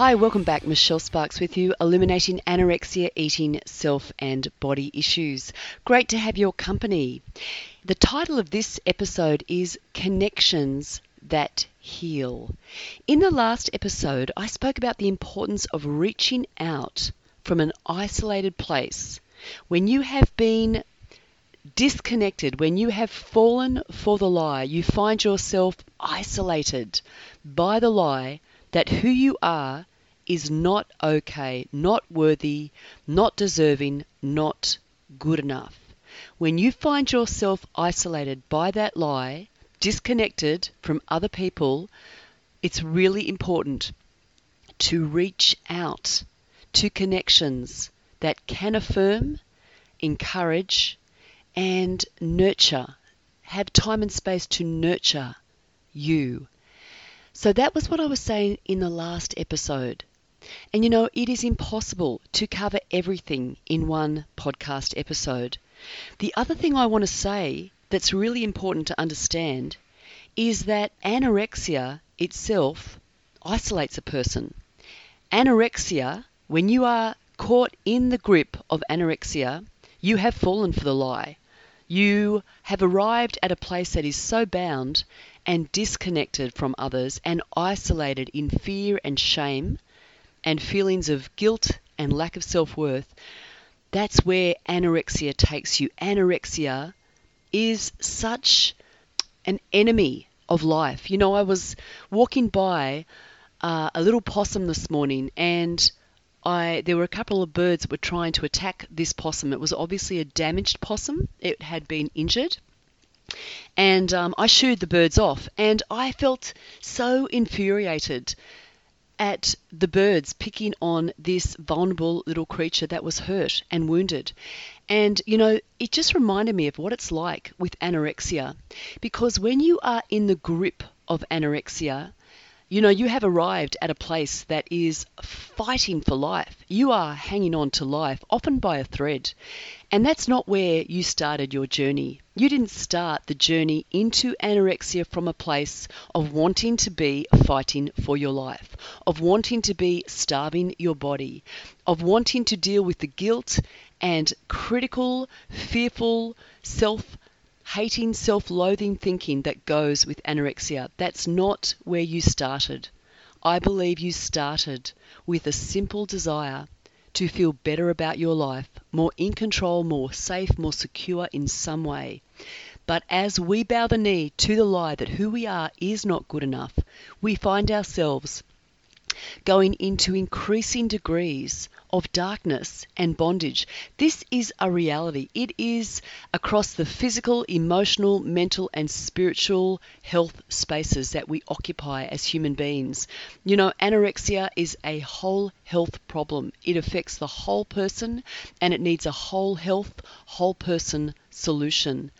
Hi, welcome back. Michelle Sparks with you, illuminating anorexia, eating, self, and body issues. Great to have your company. The title of this episode is Connections That Heal. In the last episode, I spoke about the importance of reaching out from an isolated place when you have been disconnected, when you have fallen for the lie, you find yourself isolated by the lie that who you are is not okay, not worthy, not deserving, not good enough. When you find yourself isolated by that lie, disconnected from other people, it's really important to reach out to connections that can affirm, encourage, and nurture. Have time and space to nurture you. So that was what I was saying in the last episode. And you know, it is impossible to cover everything in one podcast episode. The other thing I want to say that's really important to understand is that anorexia itself isolates a person. Anorexia, when you are caught in the grip of anorexia, you have fallen for the lie. You have arrived at a place that is so bound and disconnected from others and isolated in fear and shame and feelings of guilt and lack of self worth, that's where anorexia takes you. Anorexia is such an enemy of life. You know, I was walking by uh, a little possum this morning and I there were a couple of birds that were trying to attack this possum. It was obviously a damaged possum. It had been injured. And um, I shooed the birds off, and I felt so infuriated at the birds picking on this vulnerable little creature that was hurt and wounded. And, you know, it just reminded me of what it's like with anorexia. Because when you are in the grip of anorexia, you know, you have arrived at a place that is fighting for life. You are hanging on to life, often by a thread. And that's not where you started your journey. You didn't start the journey into anorexia from a place of wanting to be fighting for your life, of wanting to be starving your body, of wanting to deal with the guilt and critical, fearful, self hating, self loathing thinking that goes with anorexia. That's not where you started. I believe you started with a simple desire to feel better about your life, more in control, more safe, more secure in some way. But as we bow the knee to the lie that who we are is not good enough, we find ourselves going into increasing degrees of darkness and bondage. This is a reality. It is across the physical, emotional, mental, and spiritual health spaces that we occupy as human beings. You know, anorexia is a whole health problem, it affects the whole person and it needs a whole health, whole person solution.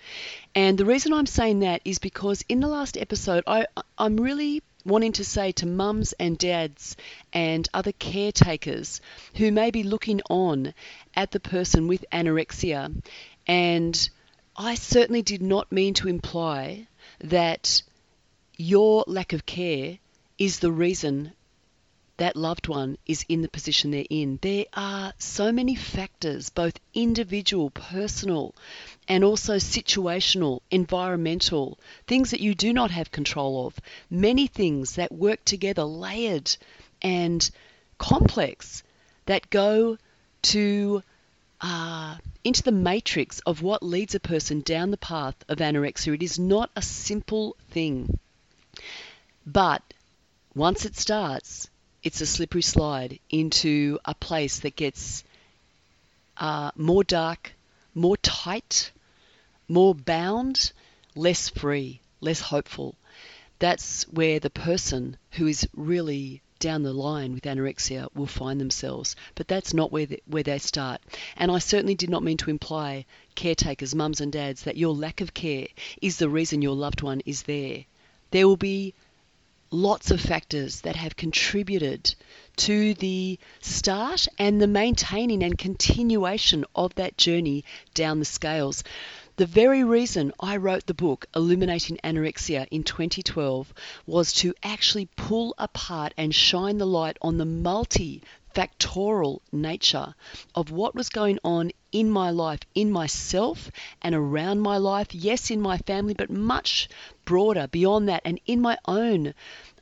And the reason I'm saying that is because in the last episode, I, I'm really wanting to say to mums and dads and other caretakers who may be looking on at the person with anorexia. And I certainly did not mean to imply that your lack of care is the reason that loved one is in the position they're in. There are so many factors, both individual, personal, and also situational, environmental, things that you do not have control of. Many things that work together, layered and complex, that go to uh, into the matrix of what leads a person down the path of anorexia. It is not a simple thing. But once it starts, it's a slippery slide into a place that gets uh, more dark, more tight, more bound, less free, less hopeful. That's where the person who is really down the line with anorexia will find themselves. But that's not where they, where they start. And I certainly did not mean to imply, caretakers, mums and dads, that your lack of care is the reason your loved one is there. There will be lots of factors that have contributed to the start and the maintaining and continuation of that journey down the scales. The very reason I wrote the book Illuminating Anorexia in 2012 was to actually pull apart and shine the light on the multi factorial nature of what was going on in my life, in myself and around my life, yes, in my family, but much broader beyond that, and in my own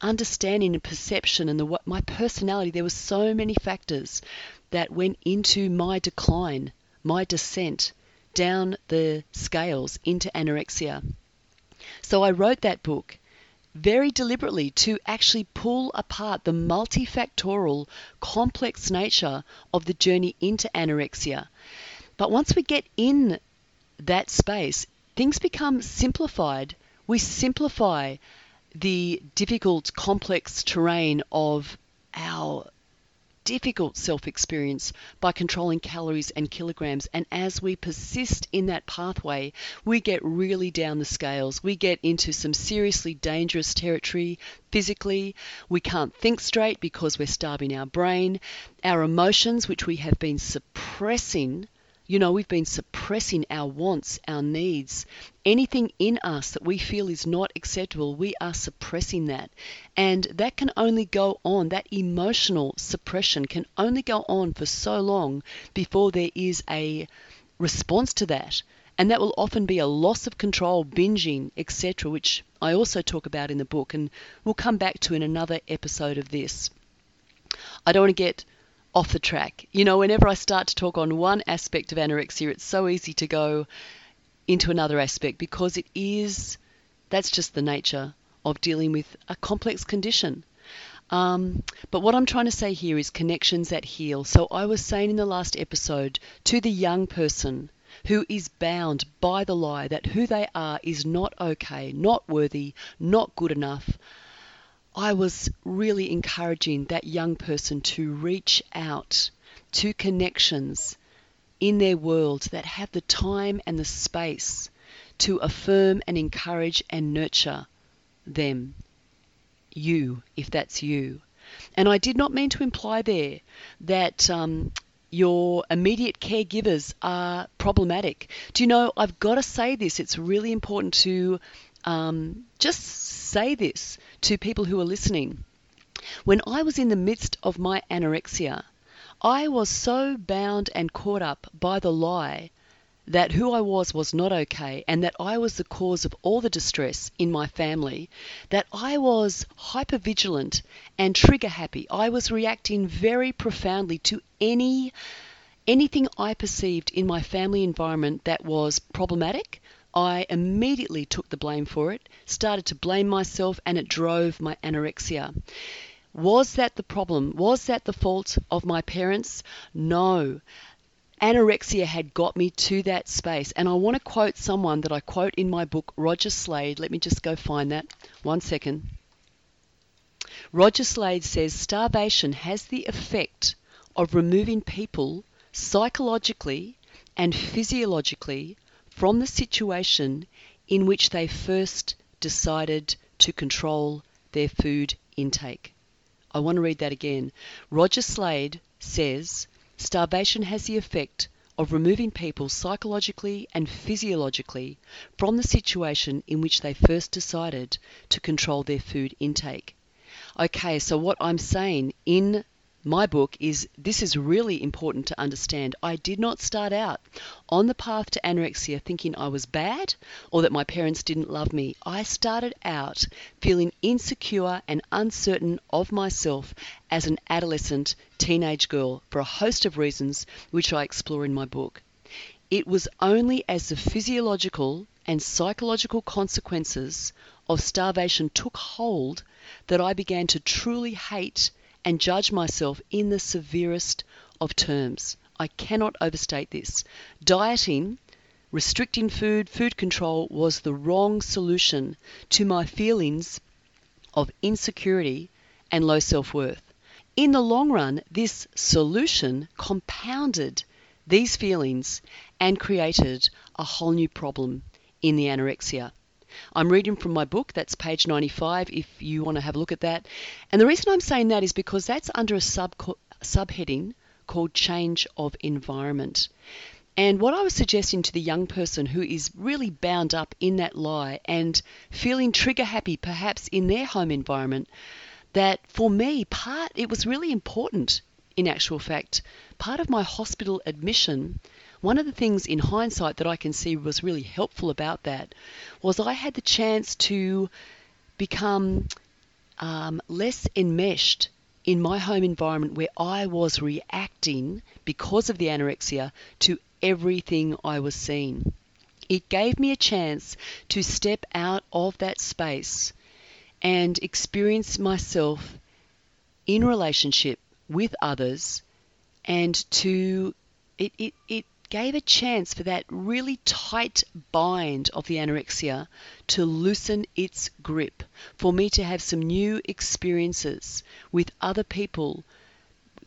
understanding and perception and the my personality. There were so many factors that went into my decline, my descent down the scales into anorexia. So I wrote that book very deliberately to actually pull apart the multifactorial, complex nature of the journey into anorexia. But once we get in that space, things become simplified. We simplify the difficult, complex terrain of our difficult self experience by controlling calories and kilograms. And as we persist in that pathway, we get really down the scales. We get into some seriously dangerous territory physically. We can't think straight because we're starving our brain. Our emotions, which we have been suppressing you know, we've been suppressing our wants, our needs. Anything in us that we feel is not acceptable, we are suppressing that. And that can only go on, that emotional suppression can only go on for so long before there is a response to that. And that will often be a loss of control, binging, etc., which I also talk about in the book and we'll come back to in another episode of this. I don't want to get off the track. You know, whenever I start to talk on one aspect of anorexia, it's so easy to go into another aspect because it is, that's just the nature of dealing with a complex condition. Um, but what I'm trying to say here is connections that heal. So I was saying in the last episode to the young person who is bound by the lie that who they are is not okay, not worthy, not good enough, I was really encouraging that young person to reach out to connections in their world that have the time and the space to affirm and encourage and nurture them. You, if that's you. And I did not mean to imply there that um, your immediate caregivers are problematic. Do you know, I've got to say this, it's really important to um, just say this to people who are listening. When I was in the midst of my anorexia, I was so bound and caught up by the lie that who I was was not okay and that I was the cause of all the distress in my family, that I was hypervigilant and trigger happy. I was reacting very profoundly to any anything I perceived in my family environment that was problematic I immediately took the blame for it, started to blame myself, and it drove my anorexia. Was that the problem? Was that the fault of my parents? No. Anorexia had got me to that space. And I want to quote someone that I quote in my book, Roger Slade. Let me just go find that. One second. Roger Slade says starvation has the effect of removing people psychologically and physiologically from the situation in which they first decided to control their food intake. I want to read that again. Roger Slade says starvation has the effect of removing people psychologically and physiologically from the situation in which they first decided to control their food intake. Okay, so what I'm saying in my book is this is really important to understand. I did not start out on the path to anorexia thinking I was bad or that my parents didn't love me. I started out feeling insecure and uncertain of myself as an adolescent teenage girl for a host of reasons which I explore in my book. It was only as the physiological and psychological consequences of starvation took hold that I began to truly hate and judge myself in the severest of terms. I cannot overstate this. Dieting, restricting food, food control was the wrong solution to my feelings of insecurity and low self worth. In the long run, this solution compounded these feelings and created a whole new problem in the anorexia. I'm reading from my book, that's page 95 if you want to have a look at that. And the reason I'm saying that is because that's under a sub subheading called change of environment. And what I was suggesting to the young person who is really bound up in that lie and feeling trigger happy perhaps in their home environment, that for me, part, it was really important in actual fact. Part of my hospital admission, one of the things in hindsight that I can see was really helpful about that was I had the chance to become um, less enmeshed in my home environment where I was reacting because of the anorexia to everything I was seeing. It gave me a chance to step out of that space and experience myself in relationship with others and to it, it, it gave a chance for that really tight bind of the anorexia to loosen its grip, for me to have some new experiences with other people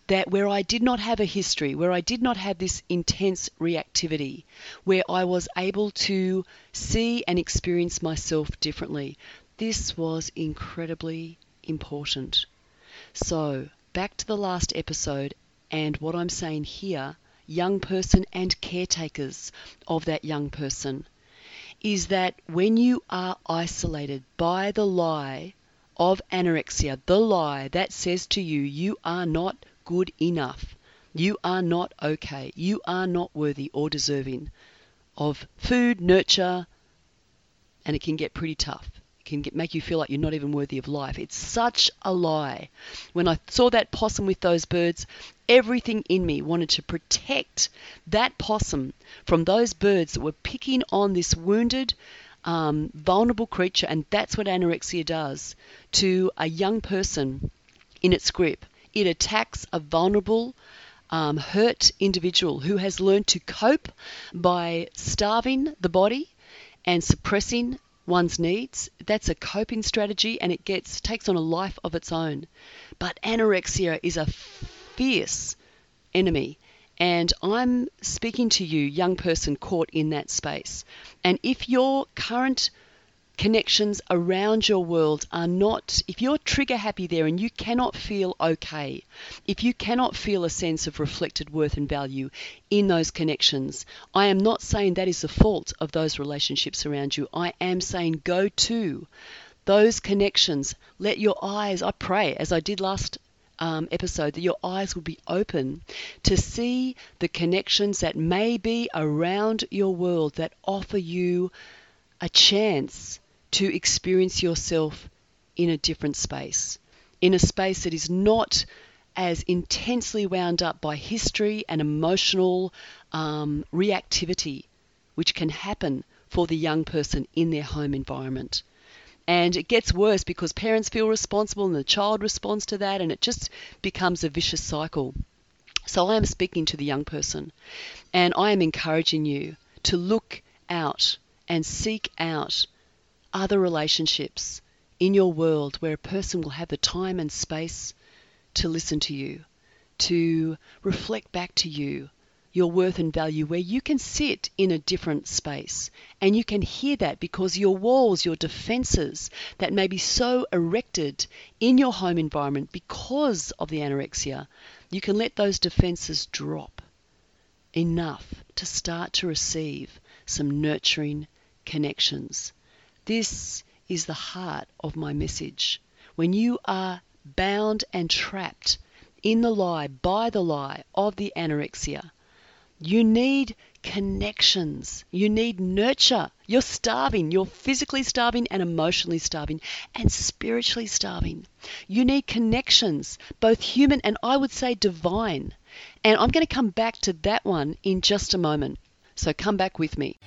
that where I did not have a history, where I did not have this intense reactivity, where I was able to see and experience myself differently. This was incredibly important. So, back to the last episode and what I'm saying here, young person and caretakers of that young person, is that when you are isolated by the lie of anorexia, the lie that says to you, you are not good enough, you are not okay, you are not worthy or deserving of food, nurture, and it can get pretty tough can get, make you feel like you're not even worthy of life. It's such a lie. When I saw that possum with those birds, everything in me wanted to protect that possum from those birds that were picking on this wounded, um, vulnerable creature. And that's what anorexia does to a young person in its grip. It attacks a vulnerable, um, hurt individual who has learned to cope by starving the body and suppressing one's needs, that's a coping strategy and it gets takes on a life of its own. But anorexia is a fierce enemy. And I'm speaking to you, young person caught in that space. And if your current connections around your world are not, if you're trigger happy there and you cannot feel okay, if you cannot feel a sense of reflected worth and value in those connections, I am not saying that is the fault of those relationships around you. I am saying go to those connections. Let your eyes, I pray, as I did last um, episode that your eyes will be open to see the connections that may be around your world that offer you a chance to experience yourself in a different space, in a space that is not as intensely wound up by history and emotional um, reactivity, which can happen for the young person in their home environment. And it gets worse because parents feel responsible and the child responds to that, and it just becomes a vicious cycle. So I am speaking to the young person, and I am encouraging you to look out and seek out other relationships in your world where a person will have the time and space to listen to you, to reflect back to you your worth and value, where you can sit in a different space and you can hear that because your walls, your defenses that may be so erected in your home environment because of the anorexia, you can let those defenses drop enough to start to receive some nurturing connections this is the heart of my message. When you are bound and trapped in the lie, by the lie of the anorexia, you need connections. You need nurture. You're starving. You're physically starving and emotionally starving and spiritually starving. You need connections, both human and I would say divine. And I'm going to come back to that one in just a moment. So come back with me.